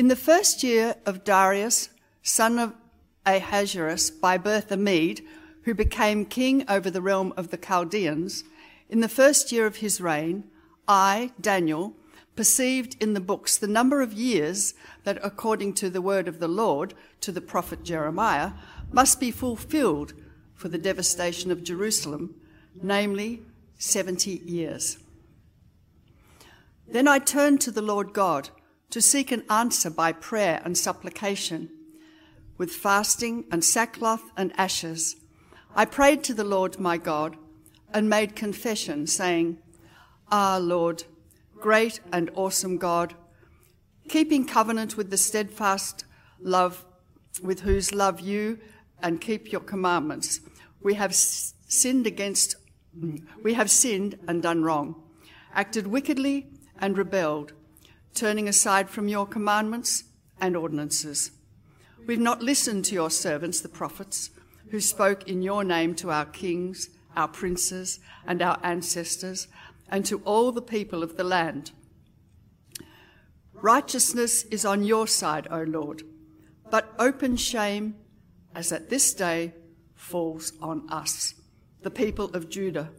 In the first year of Darius, son of Ahasuerus, by birth a Mede, who became king over the realm of the Chaldeans, in the first year of his reign, I, Daniel, perceived in the books the number of years that, according to the word of the Lord to the prophet Jeremiah, must be fulfilled for the devastation of Jerusalem, namely 70 years. Then I turned to the Lord God to seek an answer by prayer and supplication. With fasting and sackcloth and ashes, I prayed to the Lord my God and made confession, saying, Ah, Lord, great and awesome God, keeping covenant with the steadfast love with whose love you and keep your commandments, we have sinned against, we have sinned and done wrong, acted wickedly and rebelled, turning aside from your commandments and ordinances. We've not listened to your servants, the prophets, who spoke in your name to our kings, our princes, and our ancestors, and to all the people of the land. Righteousness is on your side, O Lord, but open shame, as at this day, falls on us, the people of Judah,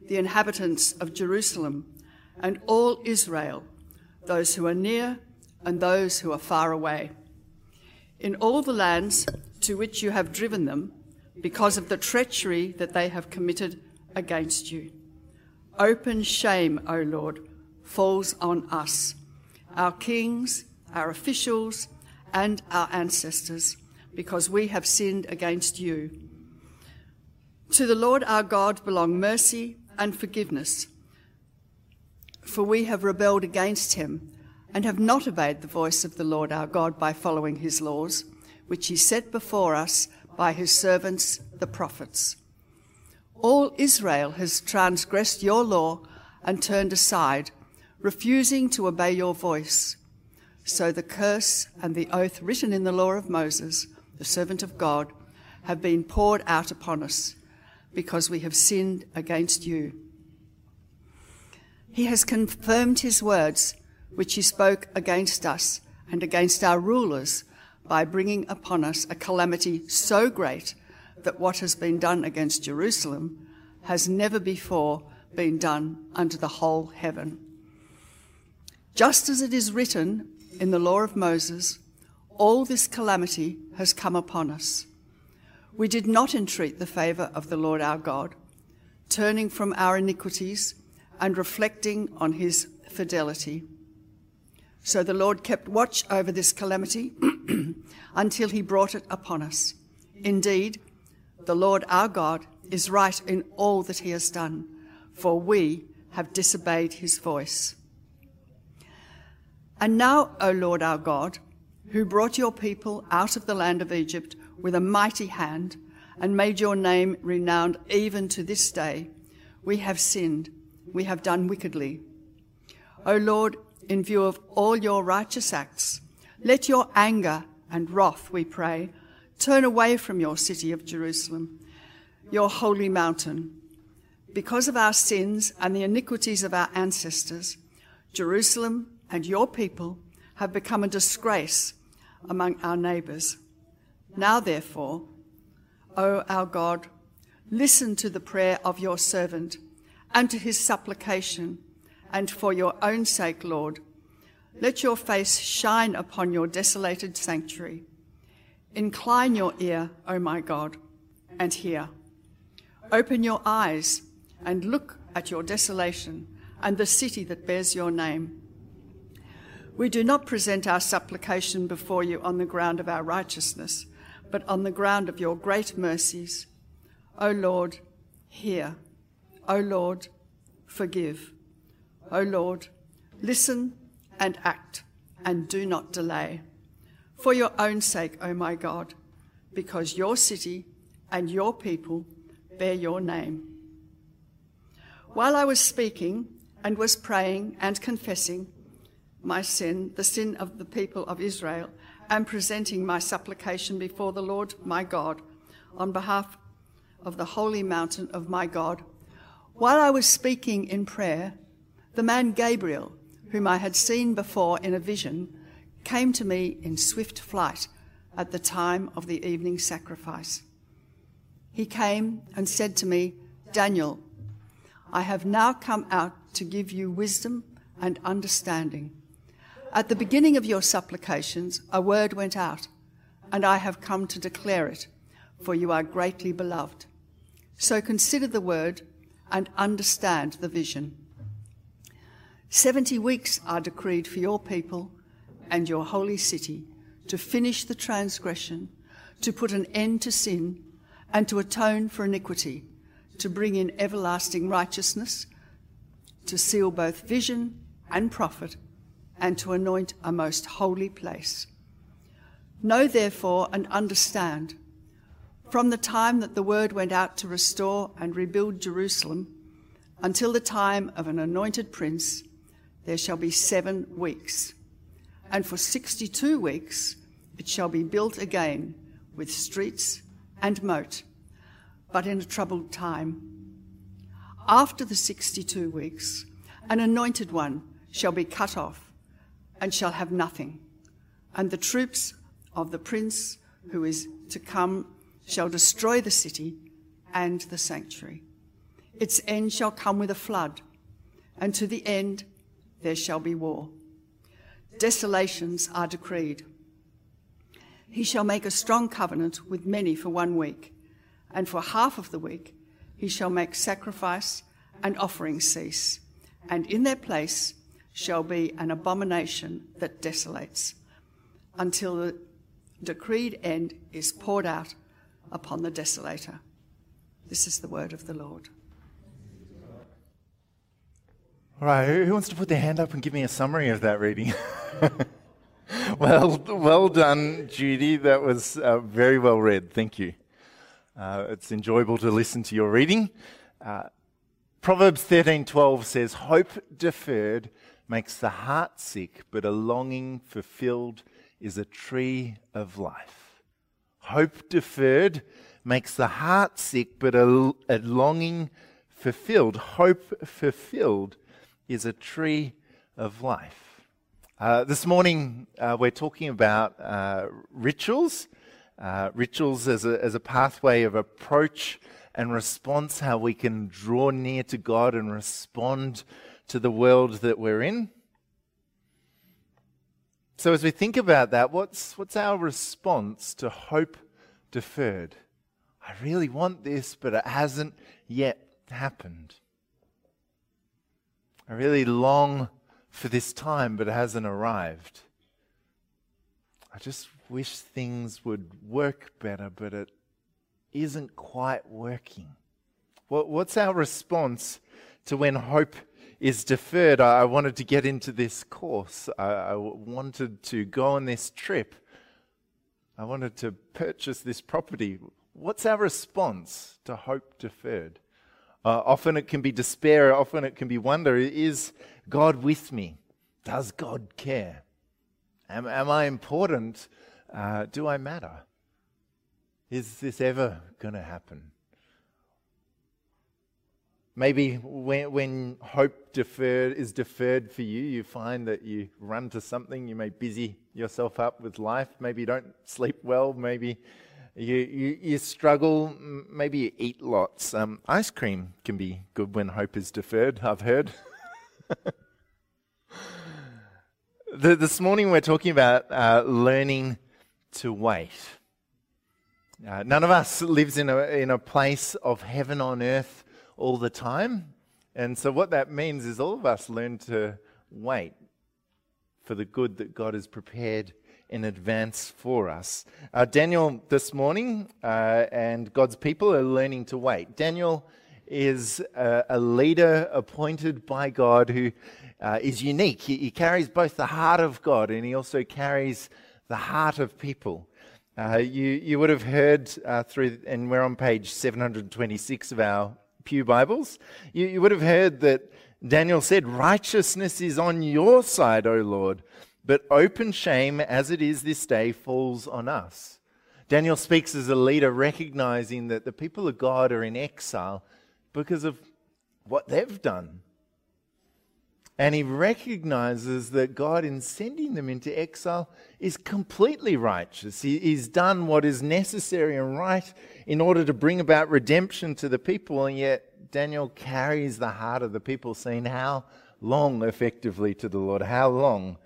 the inhabitants of Jerusalem, and all Israel, those who are near and those who are far away. In all the lands to which you have driven them, because of the treachery that they have committed against you. Open shame, O Lord, falls on us, our kings, our officials, and our ancestors, because we have sinned against you. To the Lord our God belong mercy and forgiveness, for we have rebelled against him and have not obeyed the voice of the Lord our God by following his laws, which he set before us by his servants the prophets. All Israel has transgressed your law and turned aside, refusing to obey your voice. So the curse and the oath written in the law of Moses, the servant of God, have been poured out upon us because we have sinned against you. He has confirmed his words, which he spoke against us and against our rulers by bringing upon us a calamity so great that what has been done against Jerusalem has never before been done under the whole heaven. Just as it is written in the law of Moses, all this calamity has come upon us. We did not entreat the favour of the Lord our God, turning from our iniquities and reflecting on his fidelity. So the Lord kept watch over this calamity until he brought it upon us. Indeed, the Lord our God is right in all that he has done, for we have disobeyed his voice. And now, O Lord our God, who brought your people out of the land of Egypt with a mighty hand and made your name renowned even to this day, we have sinned, we have done wickedly. O Lord, in view of all your righteous acts. Let your anger and wrath, we pray, turn away from your city of Jerusalem, your holy mountain. Because of our sins and the iniquities of our ancestors, Jerusalem and your people have become a disgrace among our neighbors. Now, therefore, O our God, listen to the prayer of your servant and to his supplication and for your own sake, Lord, let your face shine upon your desolated sanctuary. Incline your ear, O my God, and hear. Open your eyes and look at your desolation and the city that bears your name. We do not present our supplication before you on the ground of our righteousness, but on the ground of your great mercies. O Lord, hear. O Lord, forgive. O Lord, listen and act, and do not delay. For your own sake, O my God, because your city and your people bear your name. While I was speaking and was praying and confessing my sin, the sin of the people of Israel, and presenting my supplication before the Lord my God on behalf of the holy mountain of my God, while I was speaking in prayer, the man Gabriel, whom I had seen before in a vision, came to me in swift flight at the time of the evening sacrifice. He came and said to me, Daniel, I have now come out to give you wisdom and understanding. At the beginning of your supplications, a word went out, and I have come to declare it, for you are greatly beloved. So consider the word and understand the vision. Seventy weeks are decreed for your people and your holy city to finish the transgression, to put an end to sin, and to atone for iniquity, to bring in everlasting righteousness, to seal both vision and prophet, and to anoint a most holy place. Know therefore and understand from the time that the word went out to restore and rebuild Jerusalem until the time of an anointed prince, there shall be seven weeks. And for 62 weeks it shall be built again with streets and moat, but in a troubled time. After the 62 weeks, an anointed one shall be cut off and shall have nothing, and the troops of the prince who is to come shall destroy the city and the sanctuary. Its end shall come with a flood, and to the end there shall be war. Desolations are decreed. He shall make a strong covenant with many for one week, and for half of the week he shall make sacrifice and offering cease, and in their place shall be an abomination that desolates, until the decreed end is poured out upon the desolator. This is the word of the Lord. All right, who wants to put their hand up and give me a summary of that reading? well, well done, Judy. That was uh, very well read. Thank you. Uh, it's enjoyable to listen to your reading. Uh, Proverbs 13:12 says, "Hope deferred makes the heart sick, but a longing fulfilled is a tree of life." Hope deferred makes the heart sick, but a, a longing fulfilled, hope fulfilled, is a tree of life. Uh, this morning, uh, we're talking about uh, rituals, uh, rituals as a, as a pathway of approach and response, how we can draw near to God and respond to the world that we're in. So, as we think about that, what's, what's our response to hope deferred? I really want this, but it hasn't yet happened. I really long for this time, but it hasn't arrived. I just wish things would work better, but it isn't quite working. What, what's our response to when hope is deferred? I, I wanted to get into this course. I, I wanted to go on this trip. I wanted to purchase this property. What's our response to hope deferred? Uh, often it can be despair, often it can be wonder. Is God with me? Does God care? Am, am I important? Uh, do I matter? Is this ever going to happen? Maybe when, when hope deferred is deferred for you, you find that you run to something, you may busy yourself up with life. Maybe you don't sleep well. Maybe you, you, you struggle. Maybe you eat lots. Um, ice cream can be good when hope is deferred, I've heard. the, this morning we're talking about uh, learning to wait. Uh, none of us lives in a, in a place of heaven on earth all the time. And so, what that means is all of us learn to wait for the good that God has prepared in advance for us. Uh, Daniel, this morning, uh, and God's people are learning to wait. Daniel is a, a leader appointed by God who uh, is unique. He, he, carries both the heart of God and he also carries the heart of people. Uh, you, you would have heard uh, through, and we're on page 726 of our Pew Bibles, you, you would have heard that Daniel said, Righteousness is on your side, O Lord, but open shame as it is this day falls on us. Daniel speaks as a leader, recognizing that the people of God are in exile because of what they've done. And he recognizes that God, in sending them into exile, is completely righteous. He, he's done what is necessary and right in order to bring about redemption to the people. And yet, Daniel carries the heart of the people, saying, How long, effectively, to the Lord? How long?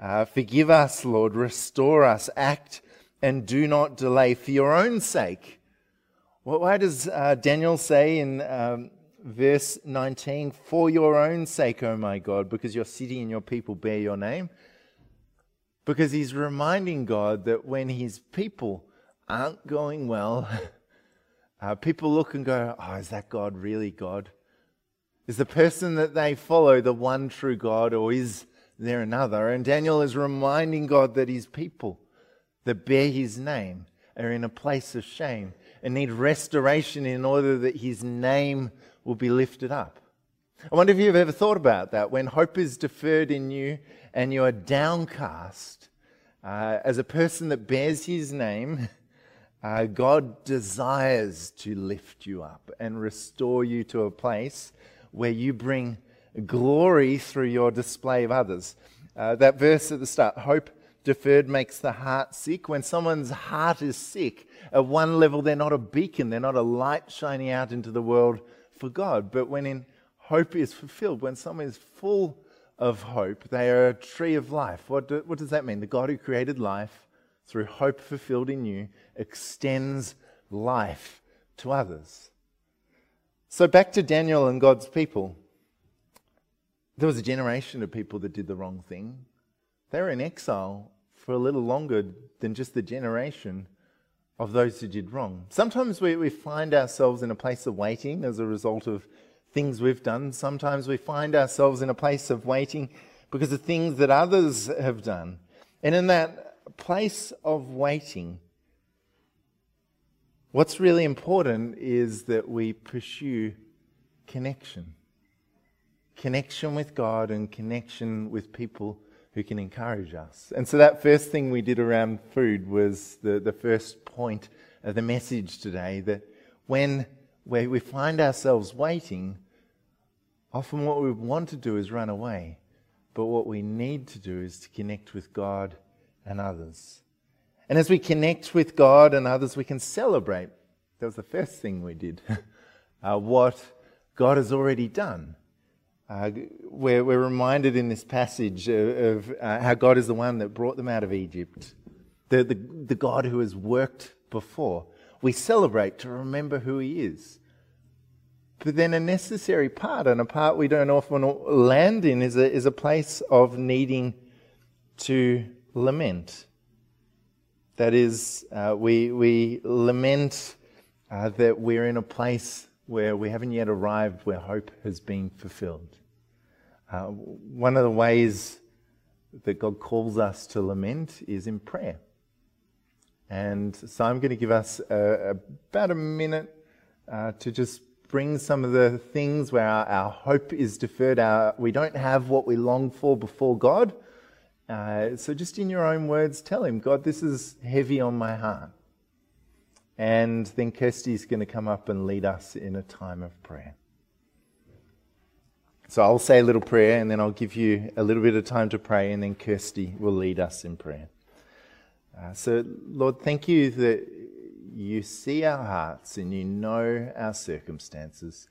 Uh, forgive us, Lord. Restore us. Act and do not delay for your own sake. Well, why does uh, Daniel say in um, verse 19, For your own sake, O my God, because your city and your people bear your name? Because he's reminding God that when his people aren't going well, uh, people look and go, Oh, is that God really God? Is the person that they follow the one true God, or is there another? And Daniel is reminding God that his people that bear his name are in a place of shame and need restoration in order that his name will be lifted up. I wonder if you've ever thought about that. When hope is deferred in you and you are downcast, uh, as a person that bears his name, uh, God desires to lift you up and restore you to a place where you bring glory through your display of others. Uh, that verse at the start hope deferred makes the heart sick. When someone's heart is sick, at one level, they're not a beacon, they're not a light shining out into the world for God. But when in hope is fulfilled, when someone is full of hope, they are a tree of life. What, do, what does that mean? The God who created life, through hope fulfilled in you, extends life to others. So back to Daniel and God's people. There was a generation of people that did the wrong thing. They were in exile for a little longer than just the generation of those who did wrong. Sometimes we, we find ourselves in a place of waiting as a result of things we've done. Sometimes we find ourselves in a place of waiting because of things that others have done. And in that place of waiting, what's really important is that we pursue connection connection with God and connection with people who can encourage us. And so that first thing we did around food was the, the first point of the message today that when we find ourselves waiting, often what we want to do is run away. But what we need to do is to connect with God and others. And as we connect with God and others, we can celebrate. That was the first thing we did. uh, what God has already done. Uh, we're, we're, reminded in this passage of, of uh, how God is the one that brought them out of Egypt, the, the, the God who has worked before. We celebrate to remember who He is. But then a necessary part, and a part we don't often land in, is a, is a place of needing to lament. That is, uh, we, we lament uh, that we're in a place where we haven't yet arrived where hope has been fulfilled. Uh, one of the ways that God calls us to lament is in prayer. And so I'm going to give us a, about a minute uh, to just bring some of the things where our, our hope is deferred. Our, we don't have what we long for before God. Uh, so just in your own words, tell Him, God, this is heavy on my heart. And then Kirsty's going to come up and lead us in a time of prayer. So I'll say a little prayer and then I'll give you a little bit of time to pray, and then Kirsty will lead us in prayer. Uh, so, Lord, thank you that you see our hearts and you know our circumstances.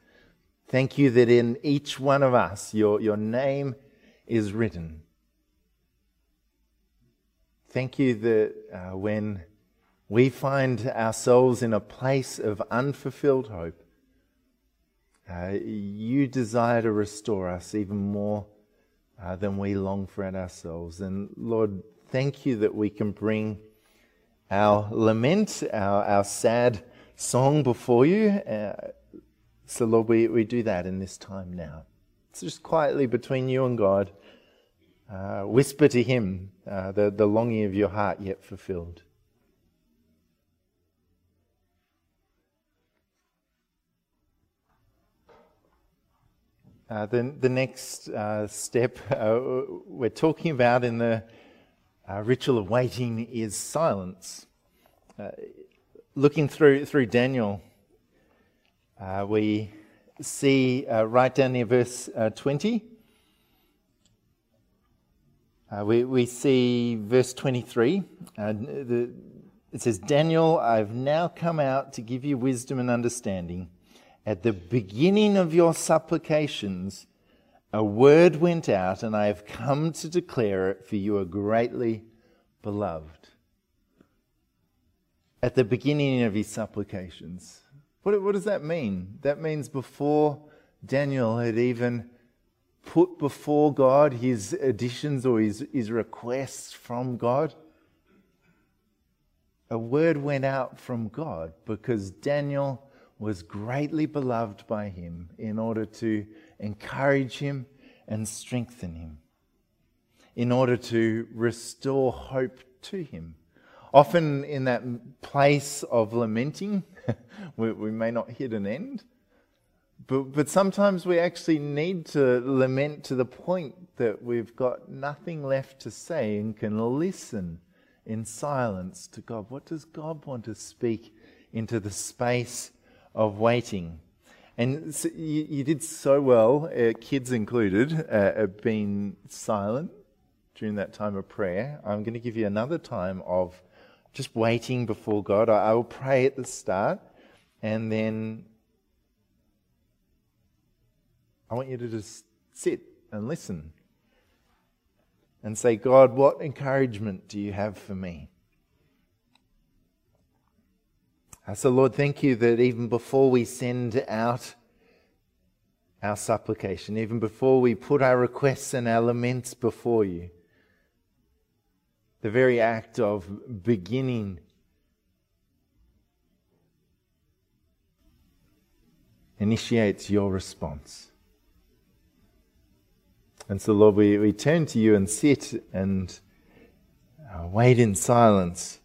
Thank you that in each one of us, your, your name is written. Thank you that uh, when we find ourselves in a place of unfulfilled hope, uh, you desire to restore us even more uh, than we long for it ourselves. And Lord, thank you that we can bring our lament, our, our sad song before you. Uh, so, Lord, we, we do that in this time now. It's just quietly between you and God. Uh, whisper to Him uh, the, the longing of your heart yet fulfilled. Uh, the, the next uh, step uh, we're talking about in the uh, ritual of waiting is silence. Uh, looking through, through Daniel, uh, we see right down near verse 20 Uh, we, we see verse 23. Uh, the, it says, Daniel, I've now come out to give you wisdom and understanding. At the beginning of your supplications, a word went out, and I have come to declare it, for you are greatly beloved. At the beginning of his supplications. What, what does that mean? That means before Daniel had even put before God his additions or his, his requests from God, a word went out from God because Daniel was greatly beloved by him in order to encourage him and strengthen him, in order to restore hope to him. Often in that place of lamenting, we, we may not hit an end but, but sometimes we actually need to lament to the point that we've got nothing left to say and can listen in silence to God. What does God want to speak into the space of waiting? And so you, you, did so well, uh, kids included, uh, being silent during that time of prayer. I'm going to give you another time of just waiting before God. I, I will pray at the start, and then I want you to just sit and listen and say, God, what encouragement do you have for me? Uh, so, Lord, thank you that even before we send out our supplication, even before we put our requests and our laments before you, the very act of beginning initiates your response. And so, Lord, we, we turn to you and sit and uh, wait in silence.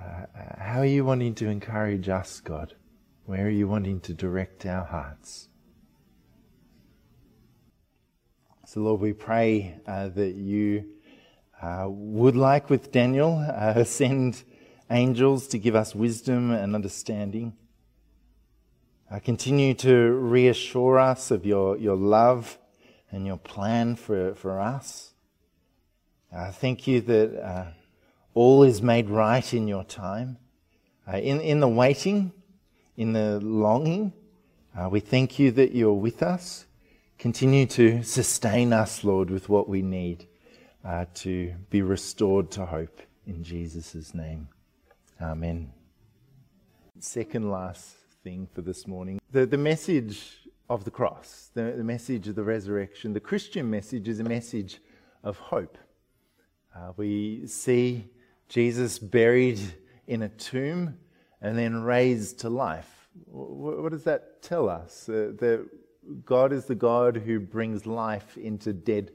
Uh, how are you wanting to encourage us, God? Where are you wanting to direct our hearts? So, Lord, we pray uh, that you uh, would, like with Daniel, uh, send angels to give us wisdom and understanding. Uh, continue to reassure us of your, your love and your plan for, for us. I thank you that uh, all is made right in your time. Uh, in, in the waiting, in the longing, uh, we thank you that you're with us. Continue to sustain us, Lord, with what we need uh, to be restored to hope. In Jesus' name. Amen. Second last thing for this morning. The, the message of the cross, the, the, message of the resurrection. The Christian message is a message of hope. Uh, we see Jesus buried in a tomb and then raised to life. What, does that tell us? Uh, that God is the God who brings life into dead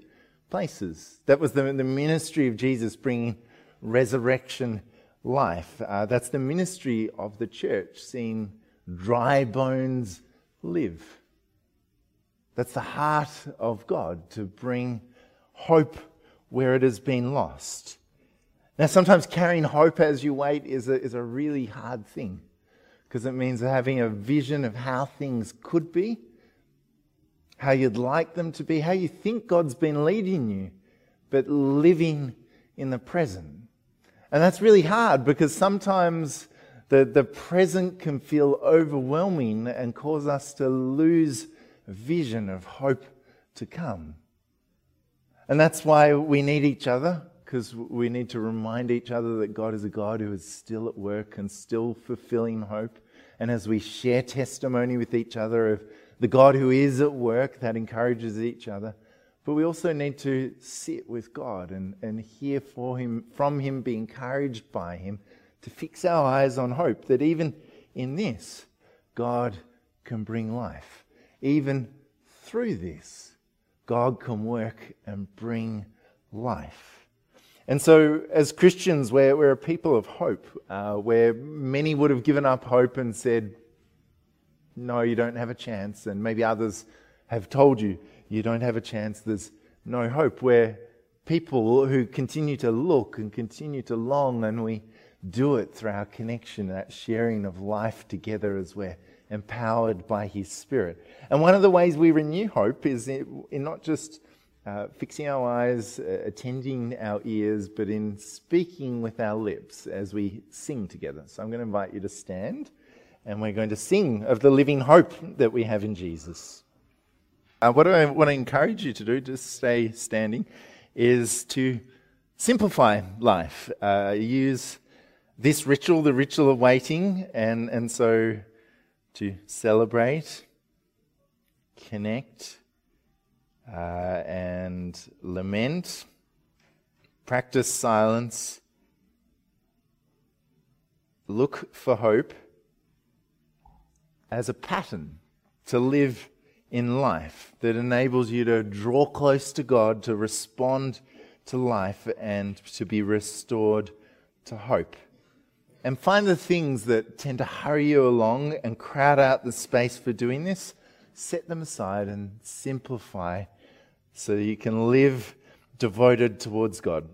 places. That was the, the ministry of Jesus, bringing resurrection life. Uh, that's the ministry of the church, seeing dry bones live. That's the heart of God to bring hope where it has been lost. Now, sometimes carrying hope as you wait is a, is a really hard thing because it means having a vision of how things could be, how you'd like them to be, how you think God's been leading you, but living in the present. And that's really hard because sometimes the, the present can feel overwhelming and cause us to lose vision of hope to come. And that's why we need each other, because we need to remind each other that God is a God who is still at work and still fulfilling hope. And as we share testimony with each other of the God who is at work, that encourages each other. But we also need to sit with God and, and hear for him, from Him, be encouraged by Him, to fix our eyes on hope that even in this, God can bring life even through this, God can work and bring life. And so, as Christians, we're, we're a people of hope, uh, where many would have given up hope and said, No, you don't have a chance. And maybe others have told you, You don't have a chance, there's no hope. We're people who continue to look and continue to long, and we do it through our connection, that sharing of life together as we're empowered by His Spirit. And one of the ways we renew hope is in, not just uh, fixing our eyes, uh, attending our ears, but in speaking with our lips as we sing together. So I'm going to invite you to stand and we're going to sing of the living hope that we have in Jesus. Uh, what I want to encourage you to do, just stay standing, is to simplify life. Uh, use this ritual, the ritual of waiting, and, and so to celebrate, connect, uh, and lament, practice silence, look for hope as a pattern to live in life that enables you to draw close to God, to respond to life, and to be restored to hope. And find the things that tend to hurry you along and crowd out the space for doing this, set them aside and simplify so you can live devoted towards God.